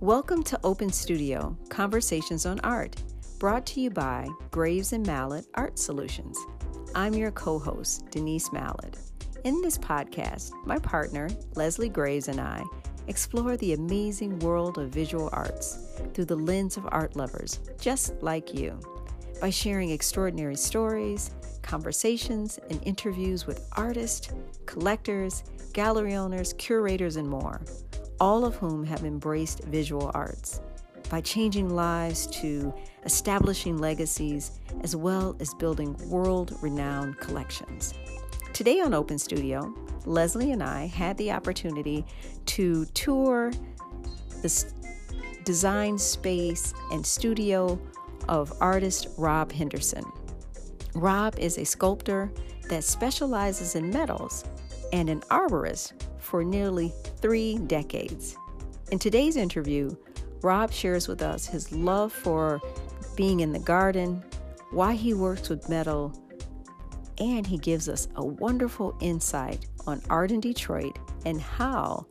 Welcome to Open Studio Conversations on Art, brought to you by Graves and Mallet Art Solutions. I'm your co host, Denise Mallet. In this podcast, my partner, Leslie Graves, and I explore the amazing world of visual arts through the lens of art lovers just like you by sharing extraordinary stories, conversations, and interviews with artists, collectors, gallery owners, curators, and more all of whom have embraced visual arts by changing lives to establishing legacies as well as building world renowned collections. Today on Open Studio, Leslie and I had the opportunity to tour the design space and studio of artist Rob Henderson. Rob is a sculptor that specializes in metals and an arborist for nearly three decades. In today's interview, Rob shares with us his love for being in the garden, why he works with metal, and he gives us a wonderful insight on art in Detroit and how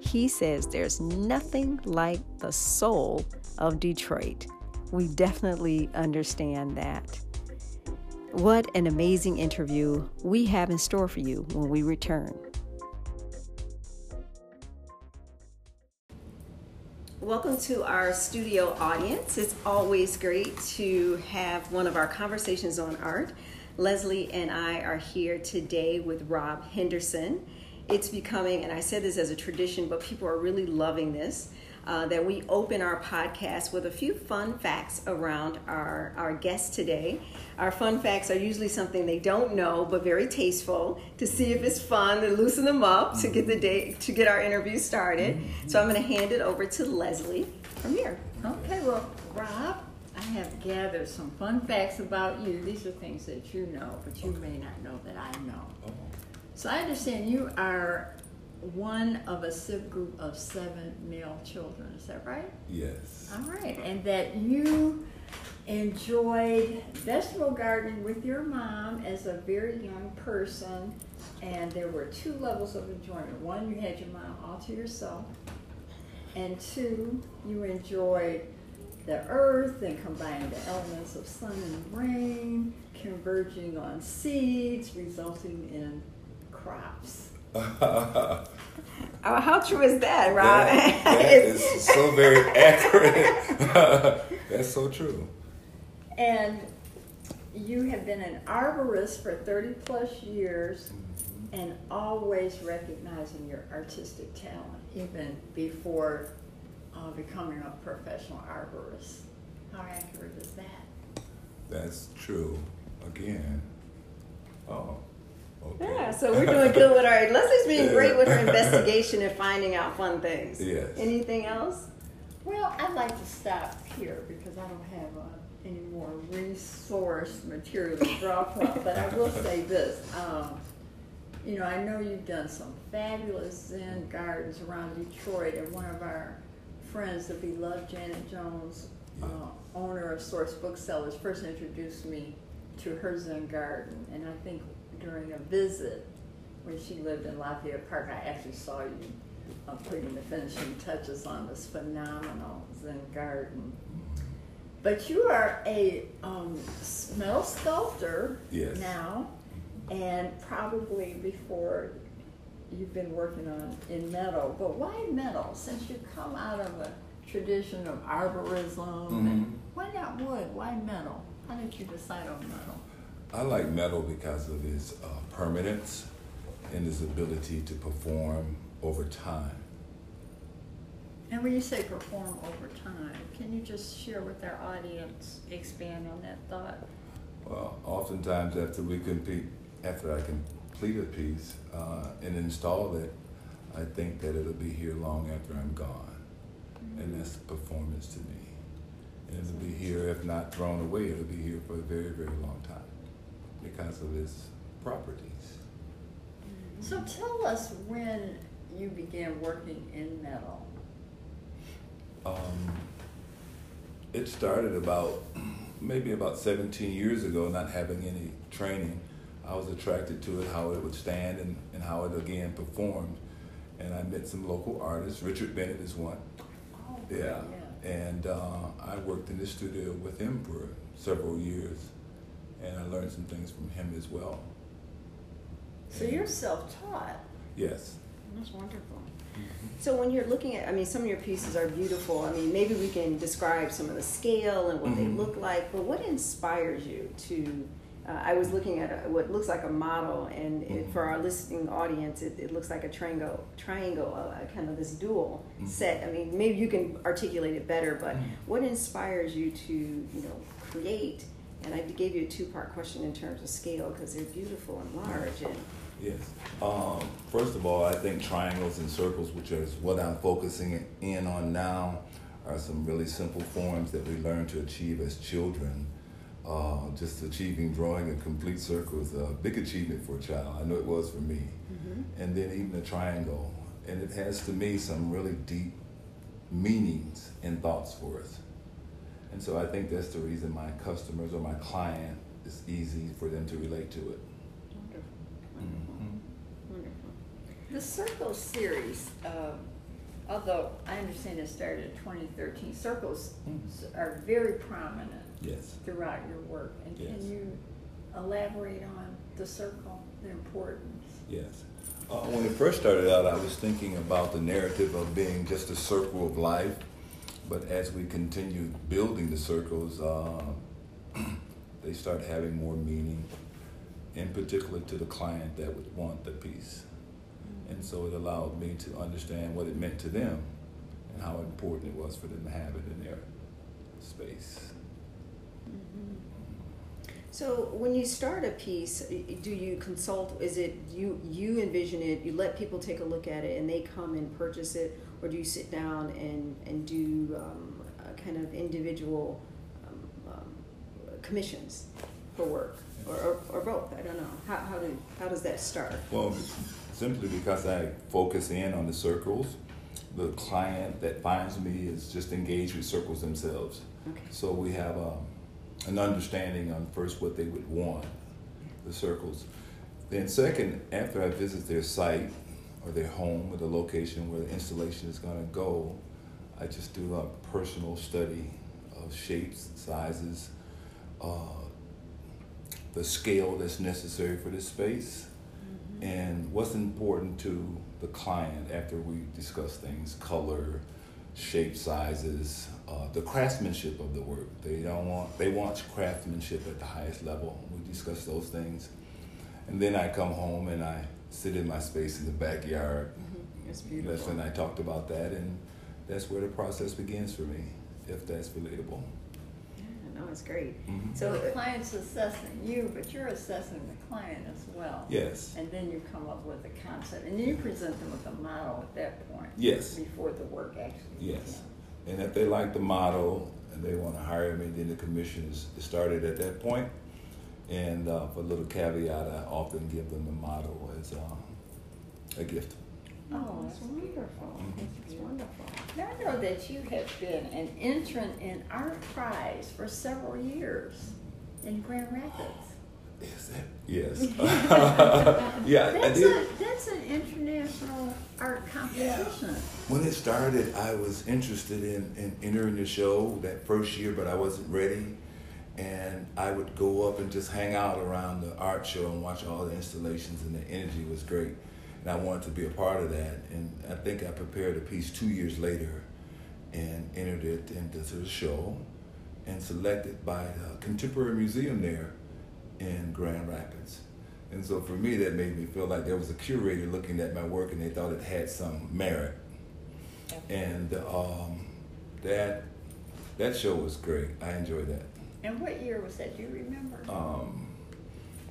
he says there's nothing like the soul of Detroit. We definitely understand that. What an amazing interview we have in store for you when we return. Welcome to our studio audience. It's always great to have one of our conversations on art. Leslie and I are here today with Rob Henderson. It's becoming, and I said this as a tradition, but people are really loving this uh, that we open our podcast with a few fun facts around our, our guests today. Our fun facts are usually something they don't know, but very tasteful to see if it's fun to loosen them up to get the day to get our interview started. Mm-hmm. So I'm going to hand it over to Leslie from here. Okay, well, Rob, I have gathered some fun facts about you. These are things that you know, but you may not know that I know. Oh. So I understand you are one of a subgroup of seven male children. Is that right? Yes. All right. And that you enjoyed vegetable gardening with your mom as a very young person. And there were two levels of enjoyment. One, you had your mom all to yourself. And two, you enjoyed the earth and combining the elements of sun and rain, converging on seeds, resulting in crops. oh, how true is that, Rob? that, that is so very accurate. That's so true. And you have been an arborist for 30 plus years mm-hmm. and always recognizing your artistic talent, even before uh, becoming a professional arborist. How accurate is that? That's true. Again. Oh. Okay. Yeah, so we're doing good with our. Leslie's being great with her investigation and finding out fun things. Yes. Anything else? Well, I'd like to stop here because I don't have uh, any more resource material to draw from. but I will say this. Um, you know, I know you've done some fabulous Zen gardens around Detroit, and one of our friends, the beloved Janet Jones, uh, owner of Source Booksellers, first introduced me to her Zen garden, and I think during a visit when she lived in Lafayette Park. I actually saw you uh, putting the finishing touches on this phenomenal Zen garden. But you are a um, metal sculptor yes. now, and probably before you've been working on in metal. But why metal? Since you come out of a tradition of arborism, mm-hmm. why not wood? Why metal? How did you decide on metal? I like metal because of its uh, permanence and its ability to perform over time. And when you say perform over time, can you just share with our audience, expand on that thought? Well, oftentimes after we compete, after I complete a piece uh, and install it, I think that it'll be here long after I'm gone. Mm-hmm. And that's performance to me. And it'll be here, if not thrown away, it'll be here for a very, very long time because of its properties. So tell us when you began working in metal. Um, it started about maybe about 17 years ago, not having any training. I was attracted to it, how it would stand and, and how it again performed. And I met some local artists. Richard Bennett is one. Oh, Yeah. yeah. And uh, I worked in the studio with him for several years, and I learned some things from him as well. So you're self-taught. Yes. That's wonderful. So when you're looking at, I mean, some of your pieces are beautiful. I mean, maybe we can describe some of the scale and what Mhm. they look like. But what inspires you to? Uh, I was looking at a, what looks like a model, and it, Mhm. for our listening audience, it, it looks like a triangle, triangle, uh, kind of this dual Mhm. set. I mean, maybe you can articulate it better. But Mhm. what inspires you to, you know, create? And I gave you a two-part question in terms of scale because they're beautiful and large and. Yes. Um, first of all, I think triangles and circles, which is what I'm focusing in on now, are some really simple forms that we learn to achieve as children. Uh, just achieving drawing a complete circle is a big achievement for a child. I know it was for me. And then even a triangle. And it has to me some really deep meanings and thoughts for us. And so I think that's the reason my customers or my client is easy for them to relate to it. Wonderful. Mhm. Wonderful. The Circle series, uh, although I understand it started in 2013, circles Mhm. are very prominent Yes. throughout your work. And Yes. can you elaborate on the circle, the importance? Yes. Uh, when it first started out, I was thinking about the narrative of being just a circle of life. But as we continued building the circles, uh, they start having more meaning, in particular to the client that would want the piece. And so it allowed me to understand what it meant to them and how important it was for them to have it in their space. So when you start a piece, do you consult? Is it you you envision it? You let people take a look at it, and they come and purchase it, or do you sit down and and do um, a kind of individual um, um, commissions for work, or, or, or both? I don't know. How how do how does that start? Well, simply because I focus in on the circles, the client that finds me is just engaged with circles themselves. Okay. So we have um, an understanding on first what they would want, the circles. Then second, after I visit their site or their home or the location where the installation is going to go, I just do a personal study of shapes, sizes, uh, the scale that's necessary for this space, and what's important to the client after we discuss things, color, shape, sizes, uh, the craftsmanship of the work. They don't want they want craftsmanship at the highest level. We discuss those things, and then I come home and I sit in my space in the backyard. It's That's beautiful. when I talked about that, and that's where the process begins for me, if that's relatable. Yeah, no, it's great. Mhm. So the uh, client's assessing you, but you're assessing the client as well. Yes. And then you come up with a concept, and then you present them with a model at that point. Yes. Before the work actually. Yes. And if they like the model and they want to hire me, then the commission is started at that point. And uh, for a little caveat, I often give them the model as uh, a gift. Oh, it's that's wonderful. Mhm. It's wonderful. Now, I know that you have been an entrant in Art Prize for several years in Grand Rapids. Is that? Yes. yeah, I That's, did. a, that's an international art competition. When it started, I was interested in, in entering the show that first year, but I wasn't ready. And I would go up and just hang out around the art show and watch all the installations, and the energy was great. And I wanted to be a part of that. And I think I prepared a piece two years later and entered it into the show and selected by the Contemporary Museum there in Grand Rapids. And so for me, that made me feel like there was a curator looking at my work and they thought it had some merit. And um, that that show was great. I enjoyed that. And what year was that? Do you remember? Um,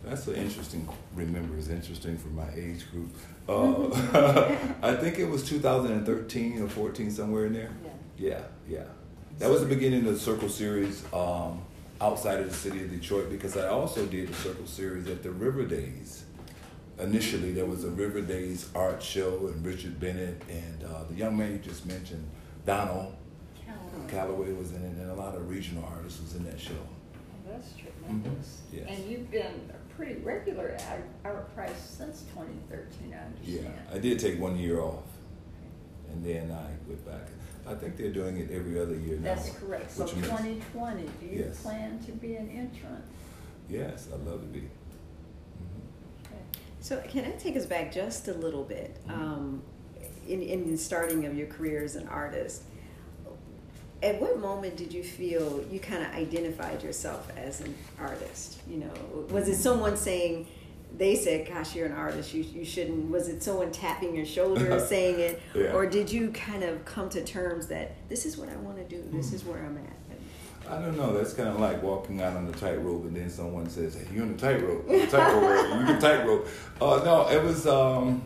that's an interesting. Remember, is interesting for my age group. Uh, I think it was 2013 or 14, somewhere in there. yeah. Yeah, yeah. That was the beginning of the Circle Series um, outside of the city of Detroit because I also did the Circle Series at the River Days. Initially, there was a River Days art show, and Richard Bennett and uh, the young man you just mentioned, Donald. Calloway was in it, and a lot of regional artists was in that show. Oh, That's tremendous. Mm-hmm. Yes. And you've been a pretty regular at Art Prize since 2013, I understand. Yeah. I did take one year off, and then I went back. I think they're doing it every other year now. That's correct. So which means- twenty twenty, do you Yes. plan to be an entrant? Yes, I'd love to be. Okay. So can I take us back just a little bit? Mm-hmm. Um, in, in the starting of your career as an artist, at what moment did you feel you kind of identified yourself as an artist? You know, was it someone saying, they said, gosh, you're an artist, you, you shouldn't, was it someone tapping your shoulder saying it? Yeah. Or did you kind of come to terms that this is what I want to do, this Hmm. is where I'm at? I don't know. That's kind of like walking out on the tightrope, and then someone says, "Hey, you're on the tightrope. Tightrope. You're the tightrope." Uh, no, it was um,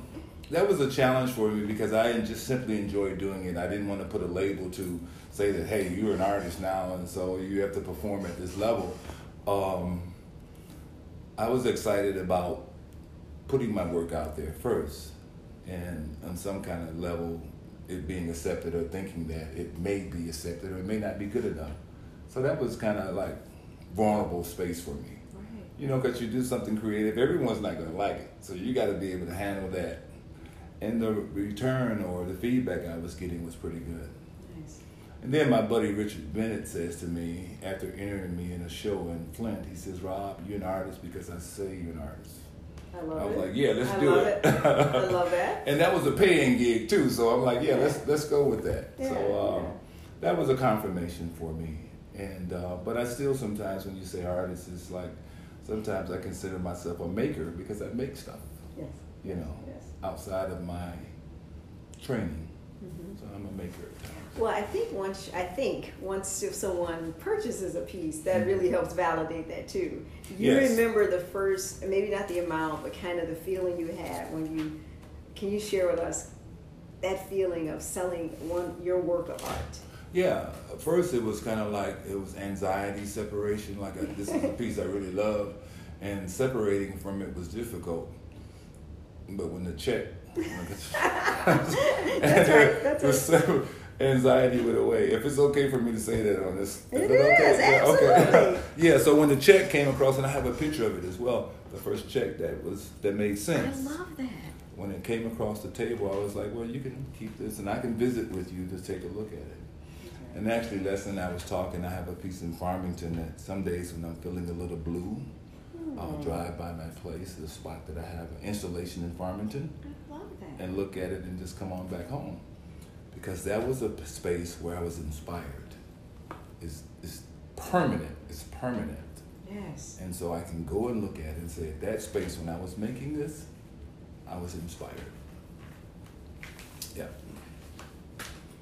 that was a challenge for me because I just simply enjoyed doing it. I didn't want to put a label to say that, "Hey, you're an artist now, and so you have to perform at this level." Um, I was excited about putting my work out there first, and on some kind of level, it being accepted or thinking that it may be accepted or it may not be good enough. So that was kind of like vulnerable space for me. Right. You know, because you do something creative, everyone's not going to like it. So you got to be able to handle that. And the return or the feedback I was getting was pretty good. Nice. And then my buddy Richard Bennett says to me after entering me in a show in Flint, he says, Rob, you're an artist because I say you're an artist. I love I was it. like, yeah, let's I do love it. I love that. and that was a paying gig too, so I'm like, yeah, let's let's go with that. Yeah, so um, yeah. that was a confirmation for me. And uh, but I still sometimes when you say artist, it's like sometimes I consider myself a maker because I make stuff, Yes. You know, Yes. outside of my training. Mhm. So I'm a maker. Well, I think once I think once if someone purchases a piece, that really helps validate that too. You Yes. remember the first, maybe not the amount, but kind of the feeling you had when you. Can you share with us that feeling of selling one your work of art? Yeah, at first it was kind of like it was anxiety separation. Like I, this is a piece I really love, and separating from it was difficult. But when the check, That's right, that's se- anxiety went away. If it's okay for me to say that on this, It okay? is, Yeah, absolutely. Okay. yeah. So when the check came across, and I have a picture of it as well. The first check that was that made sense. I love that. when it came across the table, I was like, well, you can keep this and I can visit with you to take a look at it. And actually, and I was talking, I have a piece in Farmington that some days when I'm feeling a little blue, I'll drive by my place, the spot that I have an installation in Farmington, I love that. and look at it and just come on back home. Because that was a space where I was inspired. It's, it's permanent, it's permanent. yes. And so I can go and look at it and say, that space when I was making this, I was inspired. Yeah.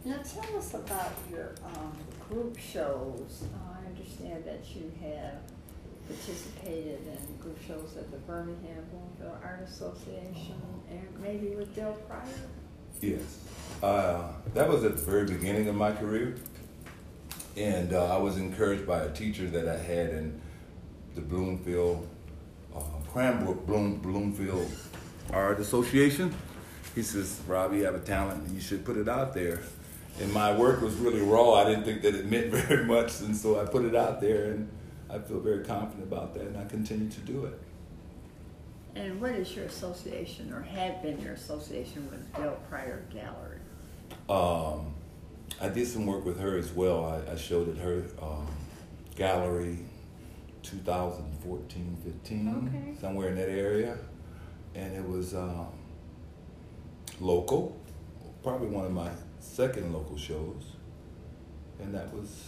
Now tell us about your um, group shows. I understand that you have participated in group shows at the Birmingham Bloomfield Art Association and maybe with Dell Pryor. Yes. Uh, that was at the very beginning of my career. And uh, I was encouraged by a teacher that I had in the Bloomfield, uh, Cranbrook Bloom, Bloomfield Art Association. He says, Rob, you have a talent and you should put it out there. And my work was really raw. I didn't think that it meant very much. And so I put it out there and I feel very confident about that and I continue to do it. And what is your association or had been your association with Dell Pryor Gallery? Um, I did some work with her as well. I, I showed at her um, gallery 2014, 15, Okay. somewhere in that area. And it was um, local, probably one of my second local shows. And that was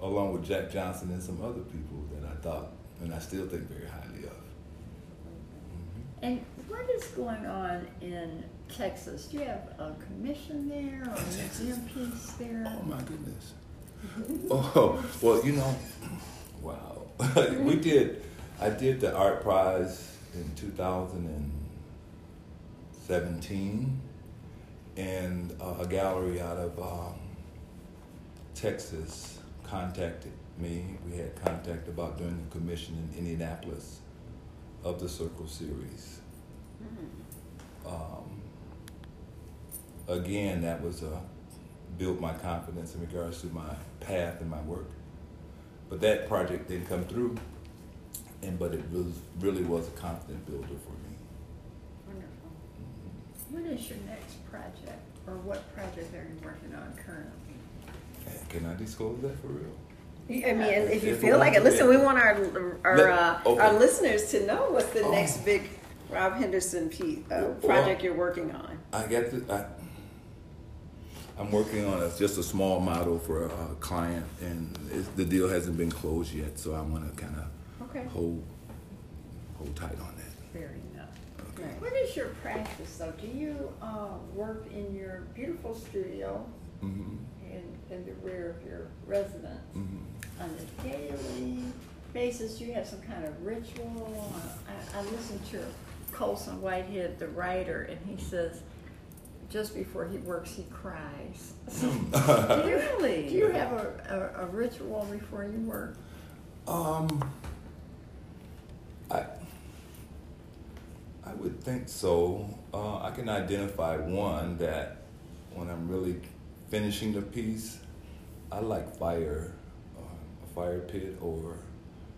along with Jack Johnson and some other people that I thought, and I still think very highly of. Mhm. And what is going on in Texas? Do you have a commission there or a museum piece there? Oh my goodness. oh well, you know, wow. we did. I did the art prize in 2017, and uh, a gallery out of um, Texas contacted me. We had contact about doing a commission in Indianapolis of the Circle series. Um, again, that was a built my confidence in regards to my path and my work. But that project didn't come through, and but it was really was a confidence builder for me. Wonderful. What is your next project? or what project are you working on currently? Can I disclose that for real? I mean, if you If feel like it, listen, yeah. we want our our Let- uh, okay. our listeners to know what's the Oh. next big Rob Henderson P, uh, Well- project you're working on. I got the. I, I'm working on a, just a small model for a, client, and it's, the deal hasn't been closed yet. So I want to kind of Okay. hold hold tight on that. Fair enough. Okay. What is your practice though? Do you uh, work in your beautiful studio hmm in, the rear of your residence hmm on a daily basis? You have some kind of ritual? I, I listened to Colson Whitehead, the writer, and he says just before he works, he cries. Do you, do you have a, a, a ritual before you work? Um, I I would think so. Uh, I can identify one that when I'm really finishing the piece, I like fire, uh, a fire pit, or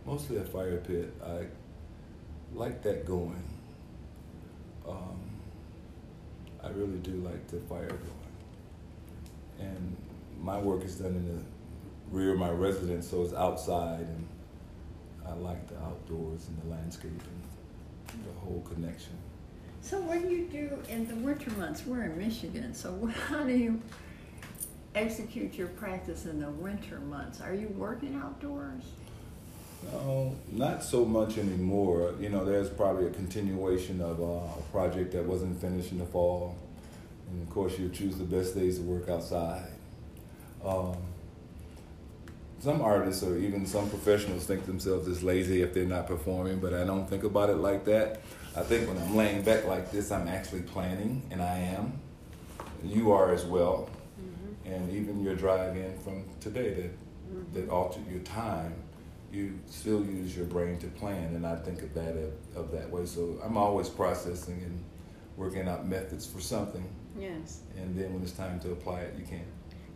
mostly a fire pit. I like that going. Um, I really do like the fire going, and my work is done in the rear of my residence, so it's outside, and I like the outdoors and the landscape and the whole connection. So what do you do in the winter months? We're in Michigan, so how do you execute your practice in the winter months? Are you working outdoors? No, not so much anymore. You know, there's probably a continuation of uh, a project that wasn't finished in the fall, and of course, you choose the best days to work outside. Um, some artists or even some professionals think themselves as lazy if they're not performing, but I don't think about it like that. I think when I'm laying back like this, I'm actually planning, and I am. You are as well, and even your drive in from today that mm-hmm. that altered your time. You still use your brain to plan, and I think of that of, of that way. So I'm always processing and working out methods for something, Yes. and then when it's time to apply it, you can.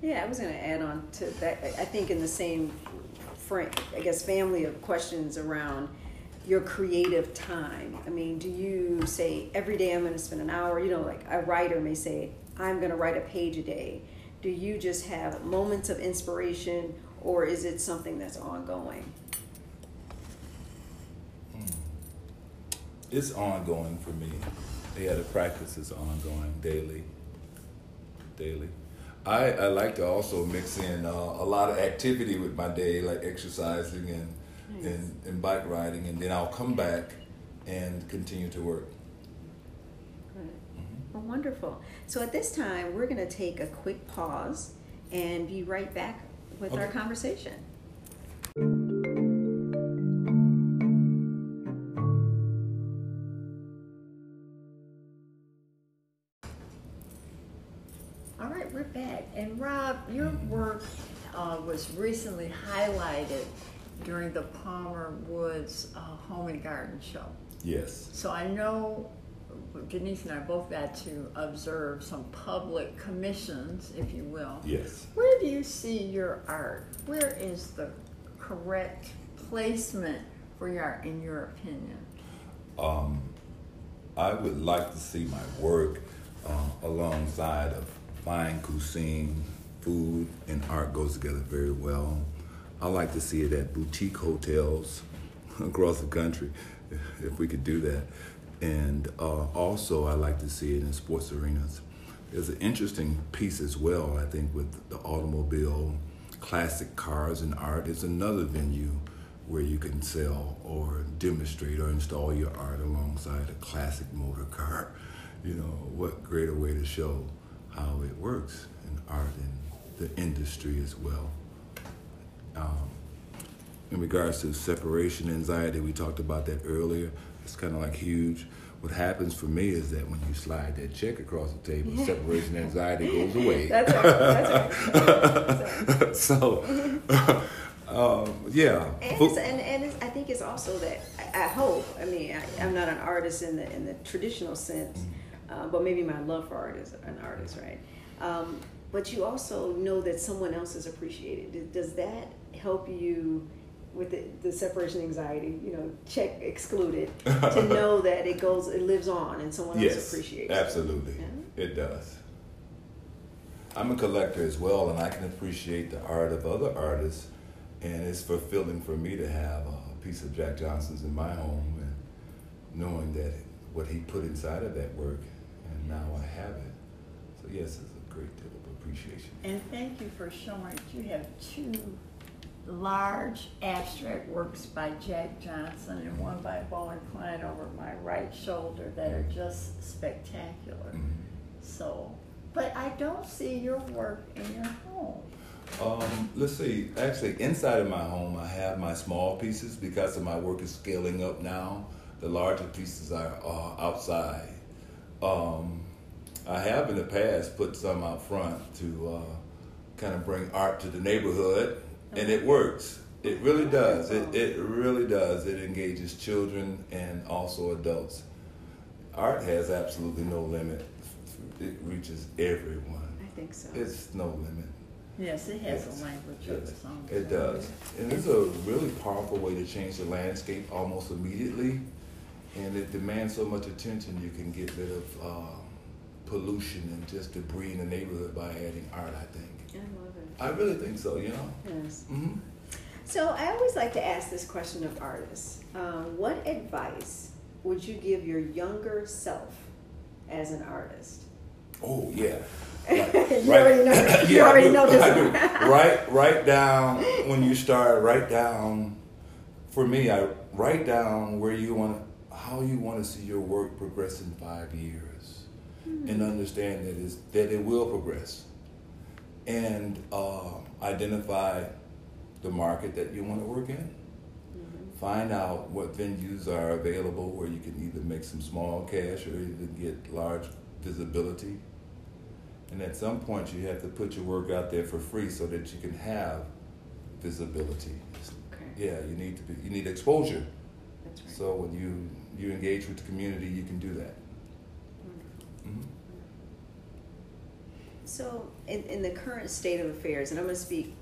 Yeah, I was going to add on to that. I I think in the same, frame, I guess, family of questions around your creative time. I mean, do you say every day I'm going to spend an hour? You know, like a writer may say, I'm going to write a page a day. Do you just have moments of inspiration, or is it something that's ongoing? It's ongoing for me. Yeah, the practice is ongoing daily. Daily. I, I like to also mix in uh, a lot of activity with my day, like exercising and, and, and bike riding, and then I'll come back and continue to work. Good. Well, wonderful. So at this time, we're going to take a quick pause and be right back with our conversation. All right, we're back. And Rob, your work uh, was recently highlighted during the Palmer Woods uh, Home and Garden Show. Yes. So I know Denise and I both got to observe some public commissions, if you will. Yes. Where do you see your art? Where is the correct placement for your art, in your opinion? Um, I would like to see my work uh, alongside of fine cuisine, food, and art goes together very well. I like to see it at boutique hotels across the country, if we could do that. And uh, also, I like to see it in sports arenas. There's an interesting piece as well, I think, with the automobile, classic cars, and art. It's another venue where you can sell or demonstrate or install your art alongside a classic motor car. You know, what greater way to show how it works in art and the industry as well. Um, in regards to separation anxiety, we talked about that earlier. It's kind of like huge. What happens for me is that when you slide that check across the table, separation anxiety goes away. That's right. That's right. so, um, yeah. And, it's, and, and it's, I think it's also that I, I hope. I mean, I, I'm not an artist in the in the traditional sense, uh, but maybe my love for art is an artist, right? Um, but you also know that someone else is appreciated. Does that help you with the, the separation anxiety? You know, check excluded to know that it goes, it lives on, and someone else yes, appreciates. it? absolutely. Yeah. It does. I'm a collector as well, and I can appreciate the art of other artists. And it's fulfilling for me to have a piece of Jack Johnson's in my home, and knowing that what he put inside of that work, and now I have it. So yes, it's a great deal of appreciation. And thank you for showing. You have two large abstract works by Jack Johnson and one by Bowen Klein over my right shoulder that are just spectacular. Mhm. So, but I don't see your work in your home. Um, let's see. Actually, inside of my home, I have my small pieces because of my work is scaling up now. The larger pieces are uh, outside. Um, I have in the past put some out front to uh, kind of bring art to the neighborhood, and it works. It really does. It, it really does. It engages children and also adults. Art has absolutely no limit. It reaches everyone. I think so. It's no limit. Yes, it has Yes. a language of its own. It does. And it's a really powerful way to change the landscape almost immediately. And it demands so much attention, you can get rid of uh, pollution and just debris in the neighborhood by adding art, I think. I love it. I really think so, you know? Yes. hmm So I always like to ask this question of artists. Um, what advice would you give your younger self as an artist? Oh, yeah. you already know. You Yeah, already know this. Write, write down, when you start, write down, for me, I write down where you want how you want to see your work progress in five years. and understand that, is, that it will progress. And uh, identify the market that you want to work in. Find out what venues are available where you can either make some small cash or even get large visibility. And at some point, you have to put your work out there for free so that you can have visibility. Okay, Yeah, you need to be. You need exposure. that's right. So when you you engage with the community, you can do that. Wonderful. hmm So, in, in the current state of affairs, and I'm going to speak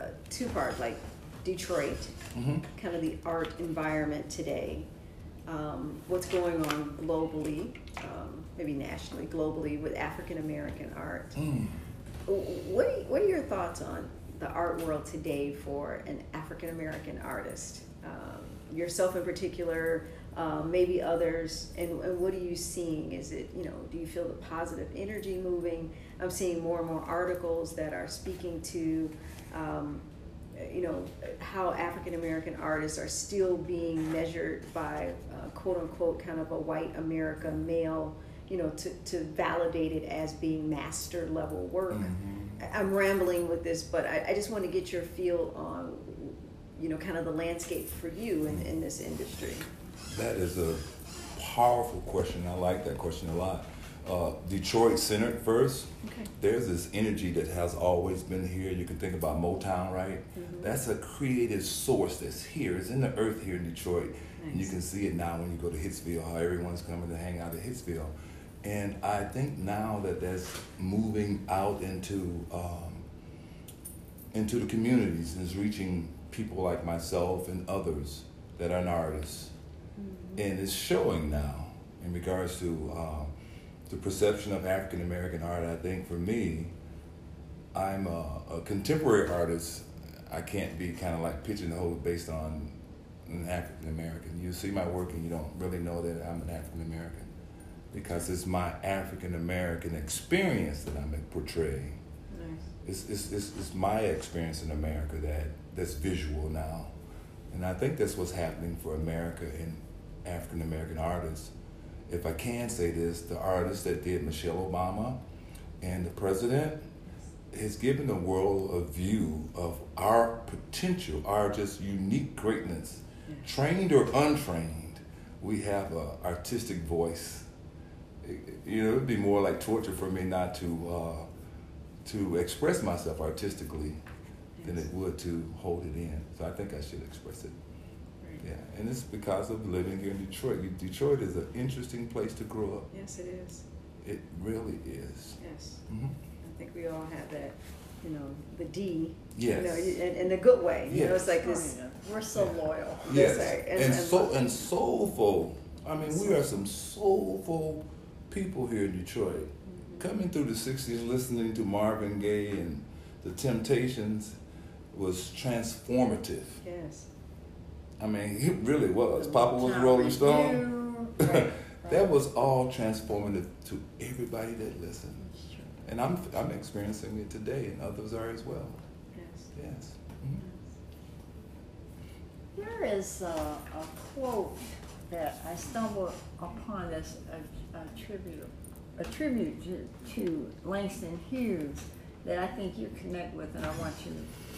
uh, two parts, like Detroit, hmm kind of the art environment today, um, what's going on globally, um, maybe nationally, globally with African American art. Mm. What are, what are your thoughts on the art world today for an African American artist? Um, yourself in particular, um, maybe others, and, and what are you seeing? Is it, you know, do you feel the positive energy moving? I'm seeing more and more articles that are speaking to, um, you know, how African American artists are still being measured by uh, quote unquote kind of a white America male, you know, to, to validate it as being master level work. Mhm. I- I'm rambling with this, but I, I just want to get your feel on, you know, kind of the landscape for you in, in this industry. That is a powerful question. I like that question a lot. Uh, Detroit centered first. Okay. There's this energy that has always been here. You can think about Motown, right? Mhm. That's a creative source that's here. It's in the earth here in Detroit. And you can see it now when you go to Hitsville, how everyone's coming to hang out at Hitsville. And I think now that that's moving out into um, into the communities and is reaching people like myself and others that are artists. And it's showing now in regards to um, the perception of African American art. I think for me, I'm a, a contemporary artist. I can't be kind of like pigeonholed based on an African American. You see my work and you don't really know that I'm an African American because it's my African American experience that I'm portraying. Nice. It's, it's, it's, it's my experience in America that that's visual now. And I think that's what's happening for America and African American artists. If I can say this, the artist that did Michelle Obama and the president has given the world a view of our potential, our just unique greatness. Trained or untrained, we have an artistic voice. It- you know, it would be more like torture for me not to uh, to express myself artistically than it would to hold it in. So I think I should express it. Right. Yeah, and it's because of living here in Detroit. Detroit is an interesting place to grow up. Yes, it is. It really is. Yes. hmm I think we all have that, you know, the D. Yes. You know, in, in a good way. You know, it's like this. We're so loyal. Yes, That's and, And- and so and soulful. I mean, we are some soulful people here in Detroit. coming through the '60s, listening to Marvin Gaye and the Temptations was transformative. Yes. I mean, it really was. Papa was a Rolling. Stone. That was all transformative to everybody that listened, and I'm I'm experiencing it today, and others are as well. Yes. Yes. Mhm. There is a, a quote that I stumbled upon that's a, a tribute, a tribute to, to Langston Hughes that I think you connect with, and I want you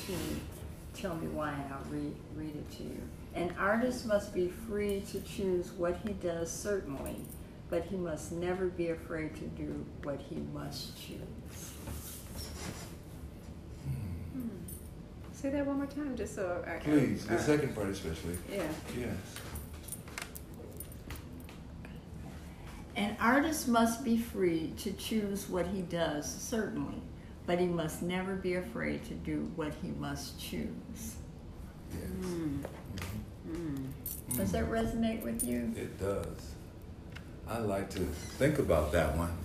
to tell me why, and I'll read, read it to you. An artist must be free to choose what he does, certainly, but he must never be afraid to do what he must choose. Say that one more time, just so. I, Please, I- the second part especially. Yeah. Yes. An artist must be free to choose what he does, certainly, but he must never be afraid to do what he must choose. Yes. Mm. Does that resonate with you? It does. I like to think about that one.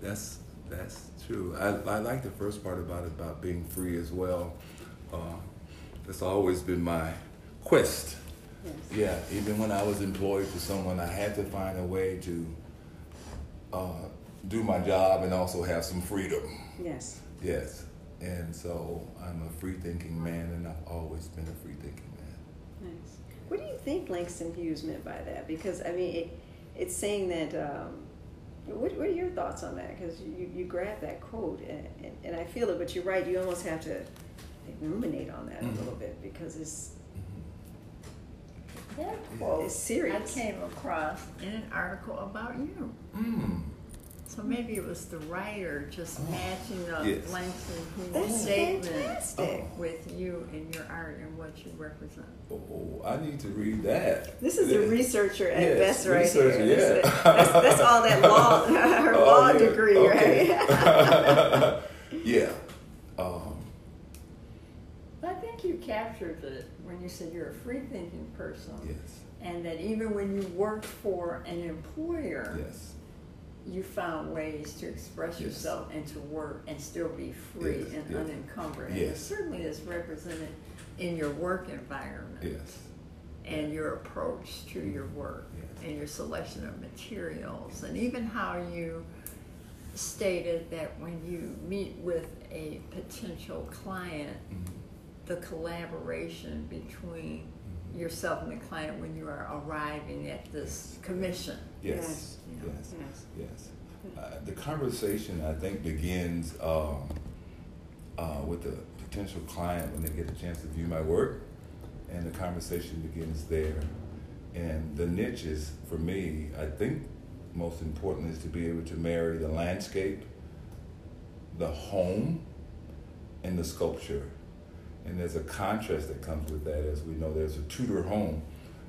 That's that's true. I, I like the first part about it about being free as well. Uh, that's always been my quest. Yes. Yeah, even when I was employed for someone, I had to find a way to uh, do my job and also have some freedom. Yes. Yes, and so I'm a free thinking man, and I've always been a free thinking man. Nice. What do you think Langston Hughes meant by that? Because I mean, it, it's saying that. Um, what, what are your thoughts on that? Because you, you grab that quote, and, and, and I feel it, but you're right. You almost have to ruminate on that Mhm. a little bit because it's. That Yeah. quote It's serious. I came across in an article about you. Mm. So maybe it was the writer just Oh, matching the yes. Langston Hughes That's statement fantastic. with you and your art and what you represent. Oh, I need to read that. This is a researcher at Yes, best, right researcher, here. This- yeah. That's, that's all that law, her Oh, law yeah. degree, Okay. right? yeah. Um, I think you captured it when you said you're a free thinking person. yes. And that even when you worked for an employer, Yes. You found ways to express Yes. yourself and to work and still be free Yes, and yes. unencumbered. And it Yes. certainly is represented in your work environment Yes. and your approach to your work and your selection of materials and even how you stated that when you meet with a potential client, Mhm. the collaboration between Mhm. yourself and the client when you are arriving at this commission. Yes. Yes. Yes. Yes. Uh, the conversation, I think, begins um, uh, with the potential client when they get a chance to view my work, and the conversation begins there. And the niche is, for me, I think, most important is to be able to marry the landscape, the home, and the sculpture. And there's a contrast that comes with that, as we know. There's a Tudor home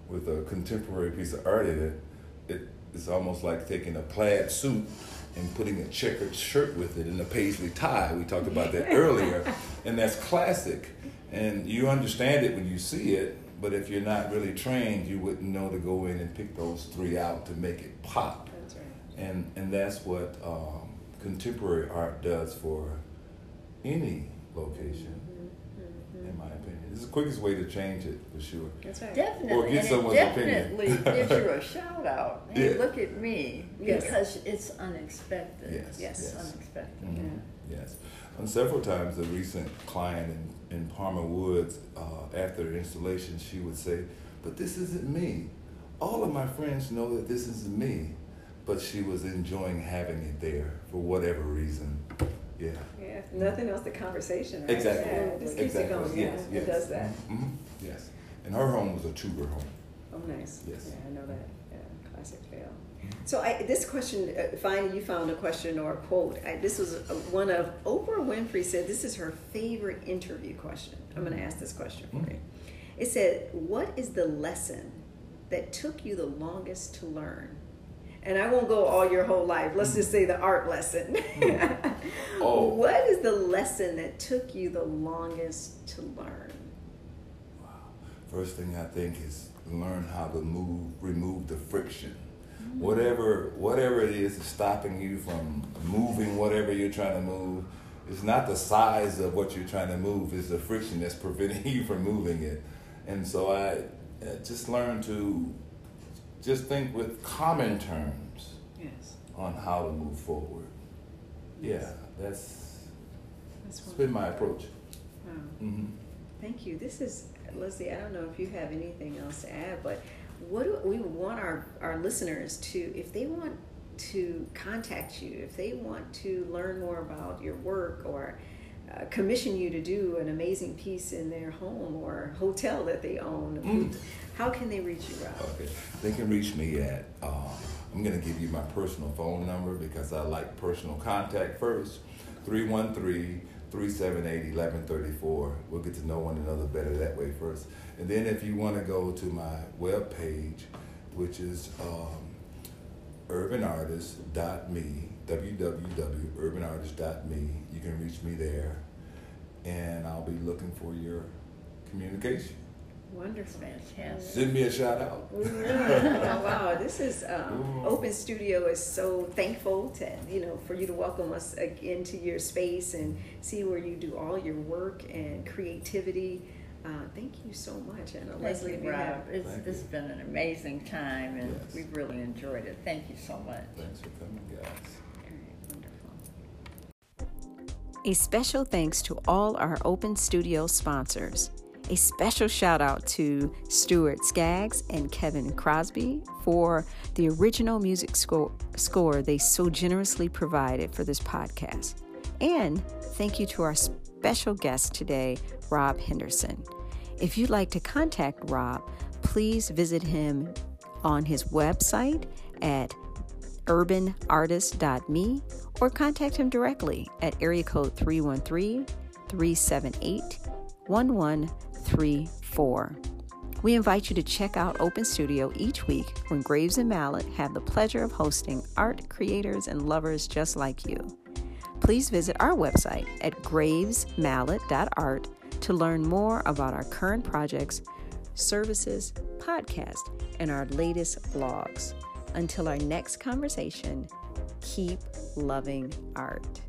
with a contemporary piece of art in it. it it's almost like taking a plaid suit and putting a checkered shirt with it and a paisley tie. We talked about that earlier, and that's classic. And you understand it when you see it, but if you're not really trained, you wouldn't know to go in and pick those three out to make it pop. That's right. And and that's what um, contemporary art does for any location, Mm-hmm. in my opinion. It's the quickest way to change it for sure. That's right. Definitely, Or get and it someone's opinion. definitely gives you a shout out. Hey, Yeah. look at me, Yes. because it's unexpected. Yes, Yes. Yes. unexpected. Mhm. Yes. And several times, a recent client in, in Palmer Woods, uh, after the installation, she would say, But this isn't me. All of my friends know that this isn't me. But she was enjoying having it there for whatever reason. Yeah. Yeah, nothing else, the conversation. Right? Exactly. Yeah, it just keeps exactly. it going. Yes, yeah, yes. It does that. hmm Yes. And her home was a Tudor home. Oh, nice. Yes. Yeah, I know that. Yeah, classic fail. So I, this question, uh, finally, you found a question or a quote. I, this was uh one of Oprah Winfrey said this is her favorite interview question. I'm going to ask this question for Mhm. you. It said, "What is the lesson that took you the longest to learn?" And I won't go all your whole life. Let's just say the art lesson. Oh. What is the lesson that took you the longest to learn? Wow. First thing I think is learn how to move, remove the friction. Whatever whatever it is that's stopping you from moving whatever you're trying to move, it's not the size of what you're trying to move, it's the friction that's preventing you from moving it. And so I just learned to just think with common terms Yes. on how to move forward. Yeah, that's That's it's been my approach. Wow. hmm Thank you. This is Leslie. I don't know if you have anything else to add, but what do we want our our listeners to, if they want to contact you, if they want to learn more about your work or uh, commission you to do an amazing piece in their home or hotel that they own, Mm. how can they reach you, Rob? Okay, they can reach me at. Uh, I'm gonna give you my personal phone number because I like personal contact first. 313-378-1134. We'll get to know one another better that way first. And then if you want to go to my web page, which is um, urbanartist.me, www.urbanartist.me, you can reach me there, and I'll be looking for your communication. Wonderful. Fantastic. Send me a shout out. Oh, wow, this is um, Open Studio is so thankful to you know for you to welcome us into your space and see where you do all your work and creativity. Uh, thank you so much, and Thank Leslie, you, have Rob. It's, Thank it's you. been an amazing time, and Yes. we've really enjoyed it. Thank you so much. Thanks for coming, guys. A special thanks to all our Open Studio sponsors. A special shout out to Stuart Skaggs and Kevin Crosby for the original music score they so generously provided for this podcast. And thank you to our special guest today, Rob Henderson. If you'd like to contact Rob, please visit him on his website at urbanartist.me or contact him directly at area code 313 378 1134. We invite you to check out Open Studio each week when Graves and Mallet have the pleasure of hosting art creators and lovers just like you. Please visit our website at gravesmallet.art to learn more about our current projects, services, podcast, and our latest blogs. Until our next conversation, keep loving art.